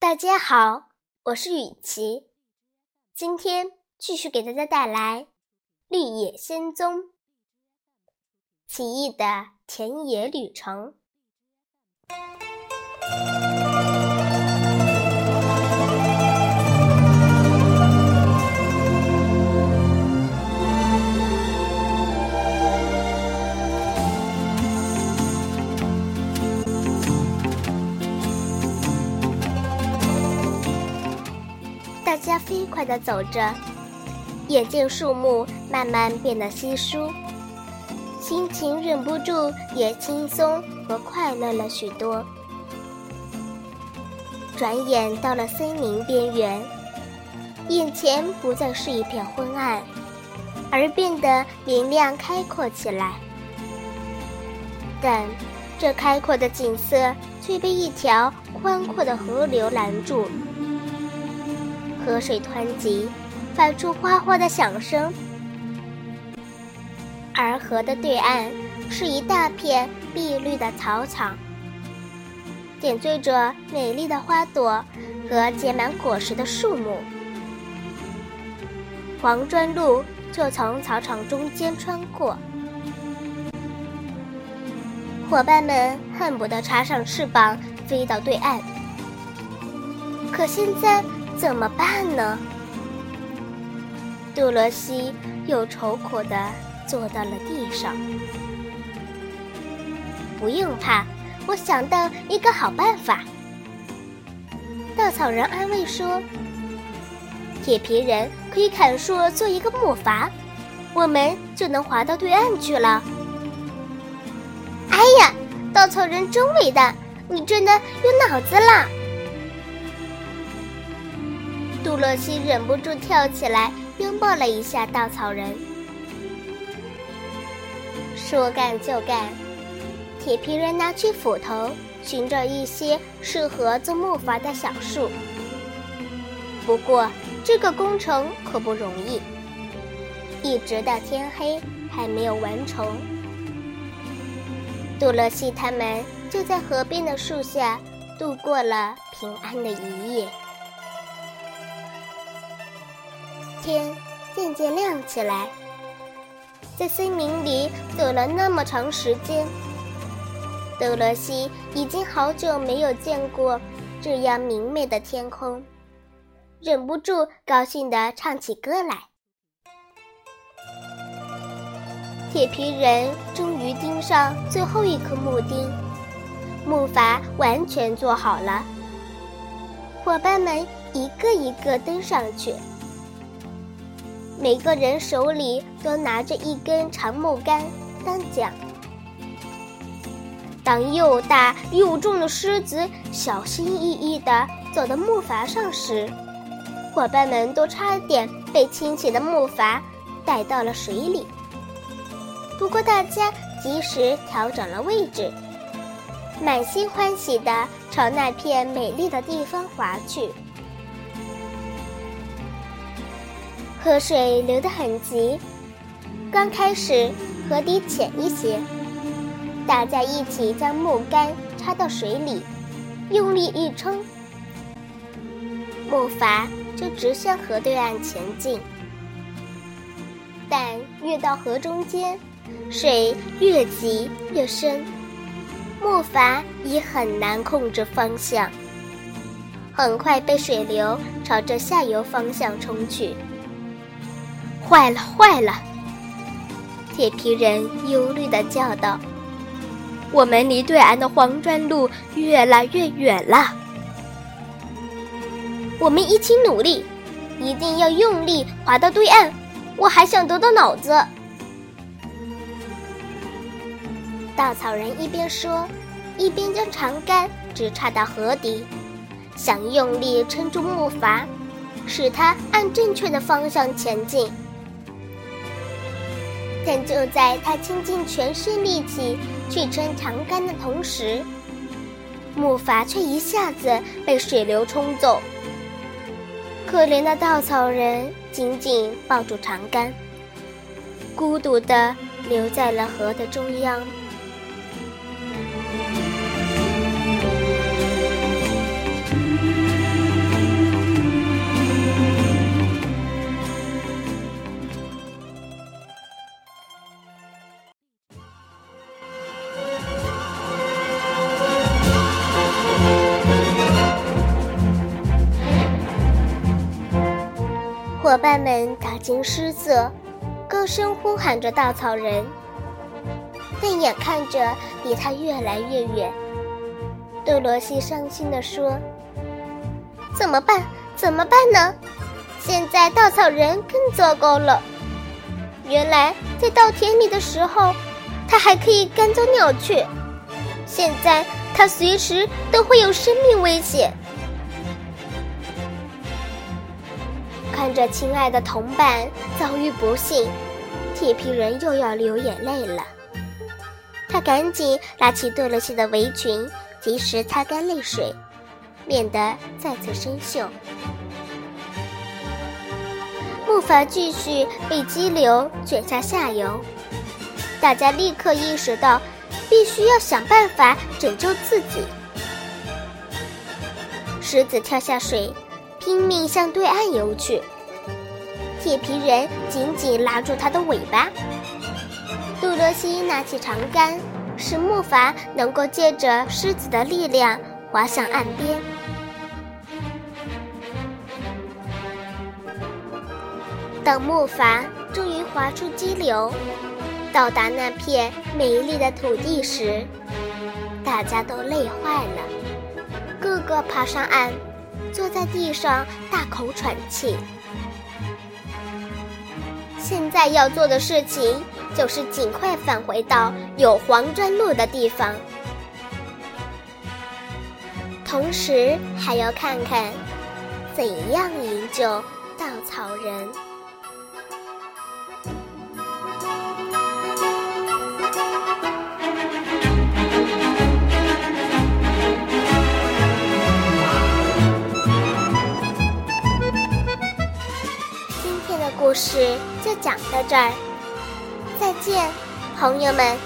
大家好，我是雨琪，今天继续给大家带来《绿野仙踪》奇异的田野旅程。家飞快地走着，眼见树木慢慢变得稀疏，心情忍不住也轻松和快乐了许多。转眼到了森林边缘，眼前不再是一片昏暗，而变得明亮开阔起来。但这开阔的景色却被一条宽阔的河流拦住。河水湍急，发出哗哗的响声。而河的对岸是一大片碧绿的草场，点缀着美丽的花朵和结满果实的树木。黄砖路就从草场中间穿过，伙伴们恨不得插上翅膀飞到对岸，可现在。怎么办呢？杜罗西又愁苦地坐到了地上。不用怕，我想到一个好办法。稻草人安慰说：“铁皮人可以砍树做一个木筏，我们就能划到对岸去了。”哎呀，稻草人真伟大！你真的有脑子了。杜洛西忍不住跳起来，拥抱了一下稻草人。说干就干，铁皮人拿起斧头，寻找一些适合做木筏的小树。不过这个工程可不容易，一直到天黑还没有完成。杜洛西他们就在河边的树下度过了平安的一夜。天渐渐亮起来，在森林里走了那么长时间，德罗西已经好久没有见过这样明媚的天空，忍不住高兴地唱起歌来。铁皮人终于钉上最后一颗木钉，木筏完全做好了，伙伴们一个一个登上去。每个人手里都拿着一根长木杆当桨。当又大又重的狮子小心翼翼地走到木筏上时，伙伴们都差点被倾斜的木筏带到了水里。不过大家及时调整了位置，满心欢喜地朝那片美丽的地方划去。河水流得很急，刚开始河底浅一些，大家一起将木杆插到水里，用力一撑，木筏就直向河对岸前进。但越到河中间，水越急越深，木筏已很难控制方向，很快被水流朝着下游方向冲去。坏了，坏了！铁皮人忧虑地叫道：“我们离对岸的黄砖路越来越远了。我们一起努力，一定要用力划到对岸。我还想得到脑子。”稻草人一边说，一边将长杆直插到河底，想用力撑住木筏，使它按正确的方向前进。但就在他倾尽全身力气去撑长杆的同时，木筏却一下子被水流冲走。可怜的稻草人紧紧抱住长杆，孤独地留在了河的中央。伙伴们大惊失色，高声呼喊着稻草人，但眼看着离他越来越远。多罗西伤心地说：“怎么办？怎么办呢？现在稻草人更糟糕了。原来在稻田里的时候，他还可以赶走鸟雀，现在他随时都会有生命危险。”看着亲爱的同伴遭遇不幸，铁皮人又要流眼泪了。他赶紧拉起多罗西的围裙。及时擦干泪水，免得再次生锈。木筏继续被激流卷下下游，大家立刻意识到，必须要想办法拯救自己。狮子跳下水，拼命向对岸游去。铁皮人紧紧拉住他的尾巴。杜罗西拿起长杆。使木筏能够借着狮子的力量滑向岸边。等木筏终于划出激流，到达那片美丽的土地时，大家都累坏了，个个爬上岸，坐在地上大口喘气。现在要做的事情。就是尽快返回到有黄砖路的地方，同时还要看看怎样营救稻草人。故事就讲到这儿。再见，朋友们。